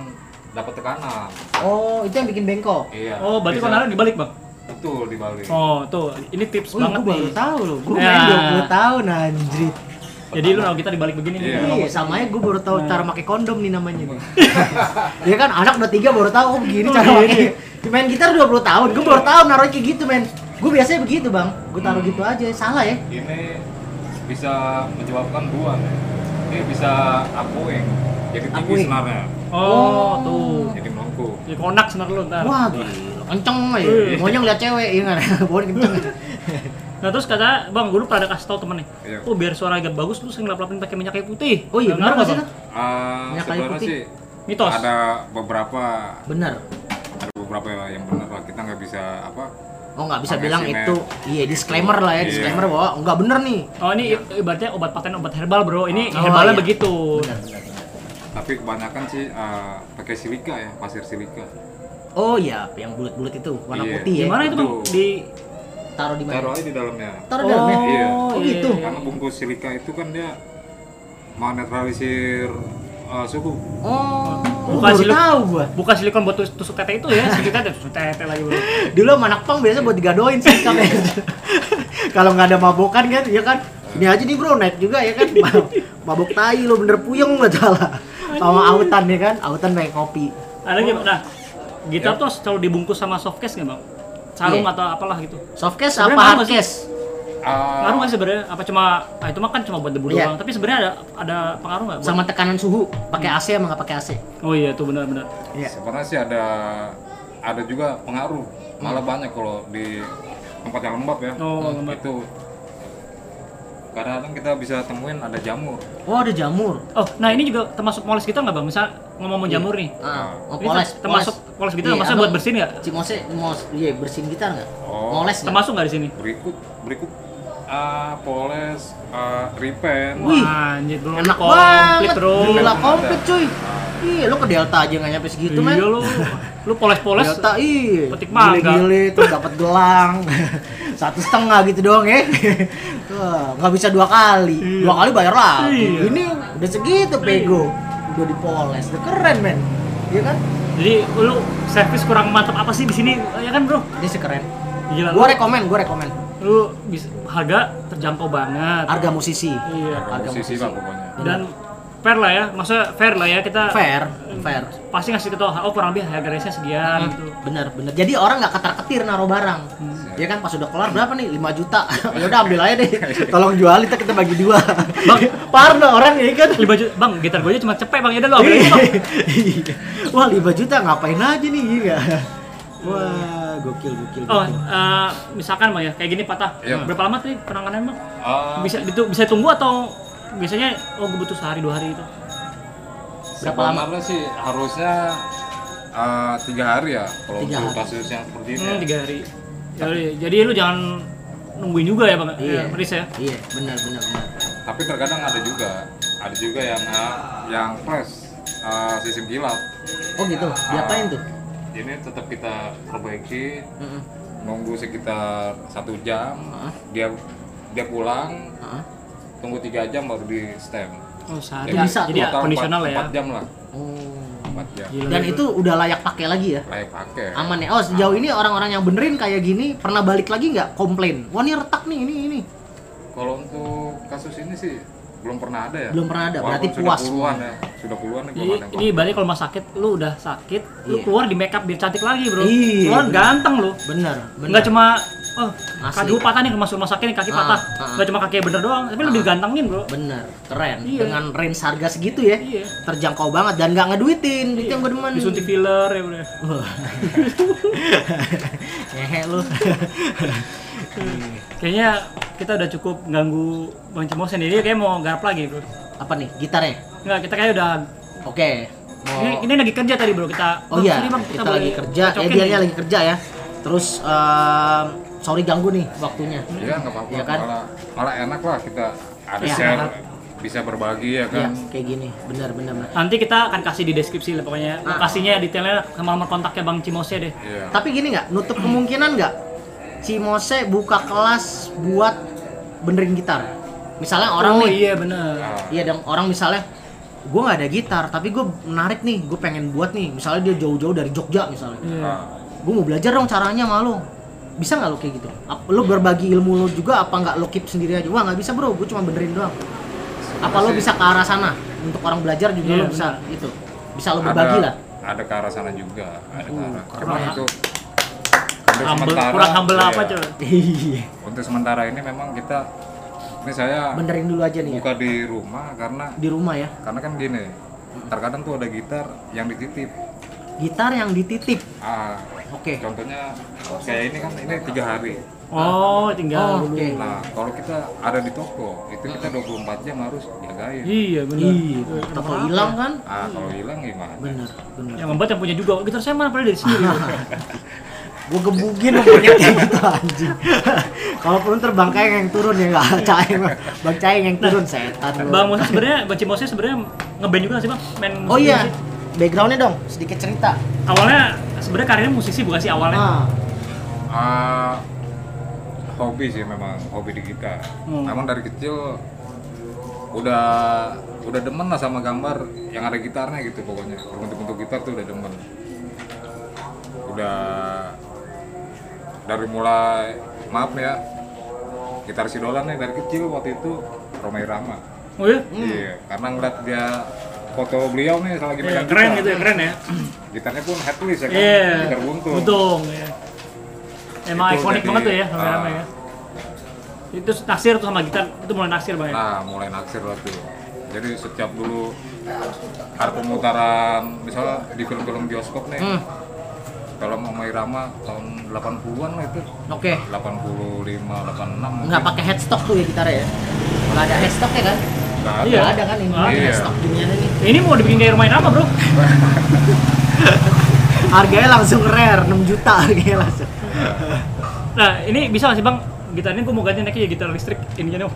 dapat tekanan.
Oh itu yang bikin bengkok.
Iya.
Oh, berarti naruh dibalik, Bang.
betul di Bali.
Oh, tuh. Ini tips
Oh,
banget
gue baru tahu loh. Gue
Ya.
main 20 tahun anjrit.
Jadi lu naruh gitar di balik begini nih.
Iya.
Iya, sama aja gue baru tahu cara pakai kondom nih namanya nih. (laughs) Iya kan anak udah tiga baru tahu oh begini cara
Oh,
pakai. Main gitar 20 tahun, gue baru tahu naruh kayak gitu men. Gue biasanya begitu bang, gue taruh gitu aja, salah ya?
Ini bisa menyebabkan buang. ya. Ini bisa upwing. Jadi tinggi
Upwing.
senarnya.
Oh, tuh.
Jadi melengkung.
Jadi konak senar lu ntar.
Wah gila, kenceng aja.
Wih.
Maunya ngeliat cewek, iya kan? (laughs) Bawa kenceng.
Nah terus kata bang, gue pernah kasih tau temen nih,
Iya.
oh biar suara agak bagus lu sering lap-lapin pakai minyak kayu putih.
Oh iya, benar
Nggak
sih? Nat?
Ah,
Minyak kayu
sebenarnya
putih.
sih
Mitos.
ada beberapa
Bener.
ada beberapa yang benar lah kita nggak bisa apa
Oh nggak bisa bilang itu, iya disclaimer lah ya,
Iya.
disclaimer bahwa nggak bener nih.
Oh ini ibaratnya obat paten obat herbal bro. Ini
Oh,
herbalnya
iya.
begitu.
Bener, bener, bener.
tapi kebanyakan sih ah, pakai silika ya pasir silika
Oh iya, yang bulat-bulat itu, warna
Iya.
putih ya.
Gimana itu bang? Di
Taruh di mana?
taruh aja di dalamnya
Taruh di dalamnya.
Iya.
Oh gitu.
karena bungkus silika itu kan dia menetralisir ah, suhu
Oh,
Bukan
baru
silik-
tahu gua.
bukan silikon buat tus- tusuk tete itu ya, silik tete tusuk tete lagi bro. (laughs)
Dulu sama anak pang biasa buat digadoin sih. (laughs) Kalau nggak ada mabokan kan, ya kan. Ini aja nih bro, naik juga ya kan. Ma- Mabok tai lo bener puyeng nggak salah. Sama autan ya kan, autan pakai kopi.
Ada gitu. Nah, gitar tuh selalu dibungkus sama softcase nggak bang? Sarung
Iya.
atau apalah gitu.
Softcase apa hardcase?
Ah,
Ngaruh nggak sih sebenarnya? Apa cuma ah, itu mah kan cuma buat debu
Iya.
doang. Tapi sebenarnya ada ada pengaruh nggak?
Sama tekanan suhu, pakai AC sama nggak pakai AC?
Oh iya tuh benar-benar.
Iya.
sebenarnya sih ada ada juga pengaruh malah banyak kalau di tempat yang lembab ya
Oh, lembab.
itu kadang-kadang kita bisa temuin ada jamur
Oh ada jamur.
Oh, nah ini juga termasuk moles gitar nggak bang? Misal ngomong jamur nih.
Ah, oh, poles,
ter- termasuk poles gitar,
Iya,
maksudnya
atau
buat bersihin nggak?
Cimose, mos, iya bersihin gitar nggak?
Oh.
Moles?
Termasuk nggak di sini?
berikut berikut ah, poles ah, repaint
Wih,
Wah, anjir bro,
Enak
komplit
banget,
bro.
gila komplit cuy. Iya, lu ke Delta aja nggak nyampe segitu men.
Iya lu, lu poles-poles.
Delta iya.
petik mangga.
Gile-gile tuh dapat gelang. (laughs) Satu setengah gitu doang ya. (laughs) Nggak bisa dua kali. Dua kali bayar lagi.
Iya.
Ini udah segitu pego. Udah dipoles. Udah keren men. Iya kan?
Jadi lu servis kurang mantap apa sih di sini? Ya kan bro?
Ini sekeren.
Gila.
Gua
lu,
rekomen, gua rekomen.
Lu bisa harga terjangkau banget.
Harga musisi.
Iya.
Harga
posisi
musisi.
lah pokoknya
Dan fair lah ya, maksudnya fair lah ya kita
Fair, fair.
pasti ngasih ke oh kurang lebih harga race sekian gitu.
Bener, bener. Jadi orang nggak ketar-ketir naruh barang. Ya kan pas udah kelar berapa nih? 5 juta. (laughs) ya udah ambil aja deh. (laughs) Tolong jual kita kita bagi dua. Bang, (laughs) parno orang ya kan.
Lima juta, bang gitar gue aja cuma cepet bang, ya udah lo ambil aja bang.
Iya. Wah, 5 juta ngapain aja nih iya. Wah, gokil gokil.
Oh, eh, misalkan bang ya, kayak gini patah.
Iya.
Berapa lama tuh penanganannya bang?
Ah,
Bisa itu bisa tunggu atau biasanya oh gue butuh sehari dua hari itu?
Berapa lama?
sih harusnya ah, tiga hari ya kalau
Tiga
untuk
hari.
kasus yang seperti ini
Hmm,
ya.
tiga hari. Jadi, jadi lu jangan nungguin juga ya bang,
Iya.
ya, Riz ya.
Iya, benar benar benar.
tapi terkadang ada juga ada juga yang ah, yang fresh ah, sistem kilat
Oh gitu. Diapain tuh?
Ini tetap kita perbaiki
Heeh.
nunggu sekitar satu jam
Heeh.
dia dia pulang
Heeh.
tunggu tiga jam baru di stem
Oh sehari.
Jadi bisa
jadi kondisional ya.
empat jam lah
Oh.
empat jam
Gila,
Dan itu udah layak pakai lagi ya?
layak pakai
Aman ya. Oh, sejauh ini orang-orang yang benerin kayak gini pernah balik lagi nggak komplain? Wah, ini retak nih, ini ini.
kalau untuk kasus ini sih belum pernah ada ya
Belum pernah ada, berarti
Walaupun
puas
sudah puluhan ya sudah puluhan ya yang
ini balik kalau rumah sakit lu udah sakit, lu
Iya.
keluar di make up biar cantik lagi, Bro.
Iya,
Keluar
bener.
ganteng lu.
Bener, bener.
Enggak cuma oh,
Asli.
kaki patah nih masuk rumah sakit nih kaki
Ah,
patah.
ah.
Enggak cuma kaki bener doang, tapi lu
Ah.
digantengin, Bro.
Bener, keren.
Iya.
Dengan range harga segitu ya,
Iya.
terjangkau banget dan nggak ngeduitin. Itu yang gue demen.
Disuntik filler ya, Bro.
Wah. Ngehe (laughs) lu.
Kayaknya kita udah cukup ganggu Bang Cimos sendiri kayak mau garap lagi, Bro.
Apa nih? Gitarnya?
Enggak, kita kayak udah
Oke. Mau
ini, ini lagi kerja tadi, Bro. Kita
Oh
Bang,
iya,
sorry, Bang,
kita,
boleh
lagi kerja. Eh
cocokin
dia lagi kerja ya. Terus em, sorry ganggu nih waktunya.
Iya nggak apa-apa.
Iya kan?
Malah malah enak lah kita ada
Iya.
share bisa berbagi ya kan.
kayak gini. Benar benar.
Nanti kita akan kasih di deskripsi lah pokoknya
Ah.
lokasinya detailnya sama nomor kontaknya Bang Cimose deh.
Iya.
Tapi gini nggak, nutup kemungkinan nggak Cimose buka kelas buat benerin gitar. Misalnya orang
oh
nih,
iya bener.
Iya dong orang misalnya gue nggak ada gitar tapi gue menarik nih gue pengen buat nih. Misalnya dia jauh-jauh dari Jogja misalnya.
Iya.
nah,
gue mau belajar dong caranya malu bisa nggak lo kayak gitu? Lo berbagi ilmu lo juga apa nggak lo keep sendiri aja? Wah nggak bisa bro gue cuma benerin doang. Apa lo bisa ke arah sana? Untuk orang belajar juga
Iya,
lo bisa itu. Bisa lo berbagi
ada,
lah.
ada ke arah sana juga ada ke
Uh,
arah
keren.
cuman itu
Humble,
sementara.
kurang humble
iya,
apa coba?
iya.
Untuk sementara ini memang kita ini saya
benerin dulu aja nih ya.
buka di rumah karena
di rumah ya?
karena kan gini terkadang tuh ada gitar yang dititip.
Gitar yang dititip?
Ah
oke.
contohnya kayak ini kan ini tiga hari.
Oh, tinggal
Oh, oke.
nah kalau kita ada di toko itu kita 24 jam harus jagain.
Iya, benar.
iya atau hilang kan?
Ah kalau hilang gimana?
Bener bener
Yang membuat yang punya juga. Gitar saya mana? Padahal dari sini. (laughs)
gue gebugin lo kayak gitu anjing kalaupun ntar bang Kaeng yang turun ya nggak Caeng bang Caeng yang turun setan lu.
Bang Moses sebenarnya, Bang Cimose sebenarnya ngeband juga sih, Bang? Main
oh iya backgroundnya dong sedikit cerita
Awalnya sebenarnya karirnya musisi bukan sih awalnya?
ah
Ah, hobi sih memang hobi di gitar.
Hmm.
Memang dari kecil udah udah demen lah sama gambar yang ada gitarnya gitu pokoknya. Bentuk-bentuk gitar tuh udah demen. Udah dari mulai maaf ya gitar idola nih dari kecil waktu itu Romai Rama.
Oh iya?
Iya, karena ngeliat dia foto beliau nih lagi
Iya,
megang
keren gitu ya, keren ya.
Gitarnya pun headless ya kan,
Iya.
gitar buntung.
Buntung, iya. Emang
Itu
ikonik
jadi,
banget tuh ya,
ah.
rame-rame ya. Itu naksir tuh sama gitar, itu mulai naksir Bang ya.
Nah, mulai naksir lah tuh. Jadi setiap dulu ada pemutaran misalnya di film-film bioskop nih.
Hmm.
Film Oma Irama tahun 80-an lah itu.
oke
85, 86 mungkin.
nggak pakai headstock tuh ya gitarnya ya nggak ada headstock ya kan
Nggak ada.
Iya.
nggak ada kan ini
Ah,
iya.
headstock dunianya nih
Ini mau dibikin kayak rumah apa, Bro? (laughs)
harganya langsung rare 6 juta harganya langsung
Nah, ini bisa nggak sih, Bang? Gitar ini gua mau ganti naiknya ya gitar listrik ini nih.
oh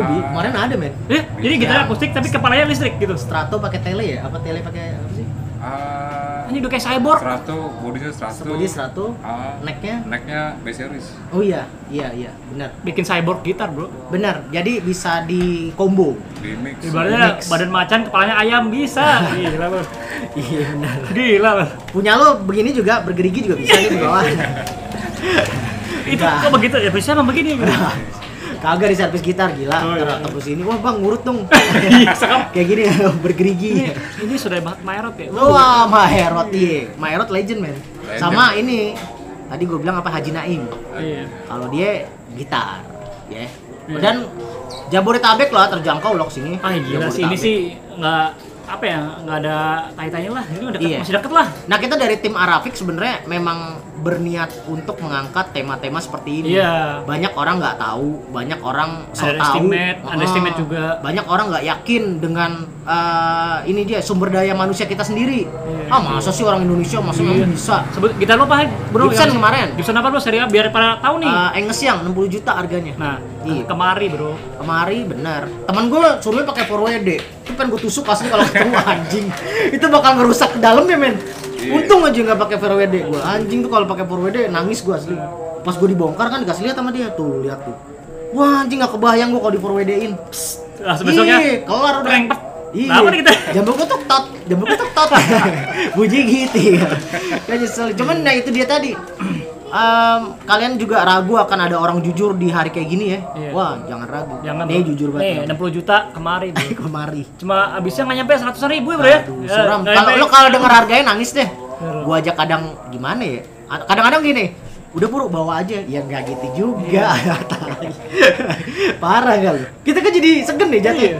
bi kemarin ada men
Eh, jadi gitar akustik tapi kepalanya listrik gitu.
strato pakai tele ya apa tele pakai apa sih
Ah,
Ini udah kayak cyborg.
Strato, bodinya Strato.
Sepudi strato
Ah,
necknya
necknya B series.
oh iya iya iya benar
Bikin cyborg gitar, Bro.
benar jadi bisa di combo
Di mix.
Ibaratnya
Mix.
badan macan, kepalanya ayam bisa. (laughs) Gila, Bro.
iya benar
Gila, Bro.
punya lo begini juga bergerigi juga bisa nih di bawah
Itu kok begitu? Ya bisa emang begini. Bro. (laughs)
kagak di servis gitar gila
Oh,
ntar
iya.
tembus ini wah bang ngurut dong (laughs)
Iya,
kayak gini (laughs) bergerigi
Ini, ini sudah banget Maerot ya.
Wah, Maherot iya. Maherot legend men.
Legend.
Sama ini. Tadi gue bilang apa Haji Naim.
Iya.
Kalau dia gitar, ya. Dan Jabodetabek lah terjangkau loh sini.
Ah gila sih ini sih nggak apa ya nggak ada tai-tainya lah ini udah deket,
Iya.
masih deket lah
Nah kita dari tim Arafik sebenarnya memang berniat untuk mengangkat tema-tema seperti ini.
Iya.
Banyak orang nggak tahu, banyak orang so
Underestimate,
tahu.
underestimate
Ah,
juga.
Banyak orang nggak yakin dengan eh, ini dia sumber daya manusia kita sendiri.
Iya.
Ah masa sih orang Indonesia masa nggak
Iya.
bisa?
sebut gitar lo apa bro
Gibson
Yang-
kemarin.
Gibson apa bro seri A biar pada tahu nih
Eh, Enges yang 60 juta harganya.
nah
Iya.
kemari bro
Kemari benar. Temen gue suruhnya pakai 4WD. Itu kan gue tusuk asli kalau ketemu (laughs) anjing. Itu bakal ngerusak ke dalamnya men.
Iya.
Untung aja nggak pakai 4WD. Gue anjing tuh kalau pakai 4WD nangis gue asli. Pas gue dibongkar kan dikasih lihat sama dia tuh lihat tuh. Wah anjing nggak kebayang gue kalau di 4WD-in.
langsung besoknya
Iya, kelar udah.
Rengpet.
Iya.
Nih kita?
Jambul gue tuk tot, jambul gue tuk tot. Bunyi (laughs) gitu ya. Kan nyesel. Cuman nah itu dia tadi. Em, kalian juga ragu akan ada orang jujur di hari kayak gini ya?
Iya.
Wah, jangan ragu.
jangan
Nih jujur
nih
banget.
60 juta kemari (laughs) bro
Kemari.
cuma abisnya nggak nyampe seratusan ribu ya bro ya
Aduh,
Ya,
suram.
nggak
Kalau lo kalau denger harganya nangis deh. Gua aja kadang gimana ya? Kadang-kadang gini, udah puru bawa aja. Ya nggak gitu juga.
Iya. (laughs)
Parah lu? Kita kan jadi segen nih jatuh.
Iya.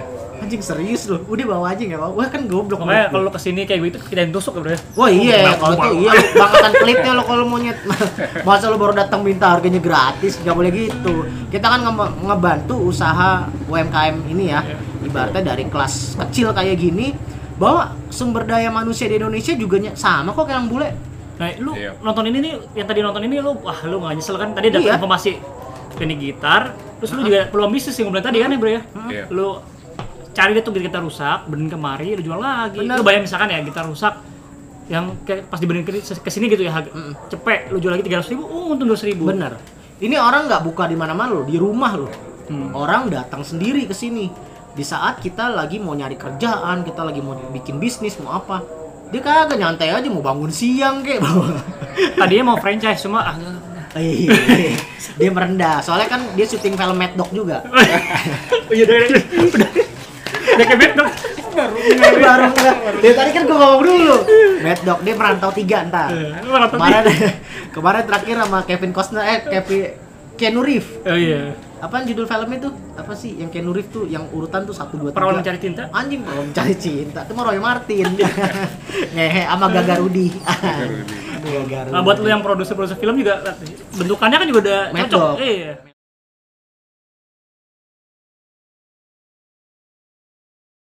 Anjing serius lu. Udah bawa aja nggak apa. Wah kan goblok.
makanya kalau lo ke sini kayak gitu kita yang tusuk ya bro ya
Wah iya, kalau tuh iya lu bangkatan pelitnya lo kalau monyet. (laughs) Masa lo baru datang minta harganya gratis, nggak boleh gitu. Kita kan nge- ngebantu usaha UMKM ini ya.
Iya.
Ibaratnya dari kelas kecil kayak gini, bahwa sumber daya manusia di Indonesia juga sama kok kayak yang bule.
Nah, lu
Iya.
nonton ini nih, yang tadi nonton ini lu, wah lu nggak nyesel kan? Tadi ada
Iya.
informasi teknik gitar, terus lu juga peluang bisnis yang gue bilang tadi kan ya bro ya?
Iya.
Lu cari deh tuh gitar rusak, benerin kemari, lu jual lagi.
Bener.
Lu bayang misalkan ya gitar rusak, yang kayak pas dibenerin ke, ke sini gitu ya, harga- cepet, lu jual lagi 300 ribu, uh, untung 200 ribu.
Bener. Ini orang nggak buka di mana-mana loh, di rumah loh.
Hmm.
Orang datang sendiri ke sini. Di saat kita lagi mau nyari kerjaan, kita lagi mau bikin bisnis, mau apa. Dia kagak nyantai aja mau bangun siang kek. (laughs)
Tadinya mau franchise, cuma ah,
Iya, dia merendah. Soalnya kan dia syuting film Mad Dog juga. (laughs)
Oh iya, udah, (laughs) udah kayak Mad Dog.
Baru enggak. Dia tadi kan gua ngomong dulu. Mad Dog dia merantau tiga ntar.
Lu merantau
Kemarin kemarin terakhir sama Kevin Costner eh Kevin Keanu Reeves.
Oh iya.
Apaan judul film itu? Apa sih yang Keanu Reeves tuh yang urutan tuh 1 2 3.
Perawan mencari cinta.
Anjing perawan mencari cinta. Itu mah Roy Martin. (laughs) Ngehe sama Gagarudi. Gagarudi.
Nah, buat lu yang produser-produser film juga bentukannya kan juga udah cocok. Iya.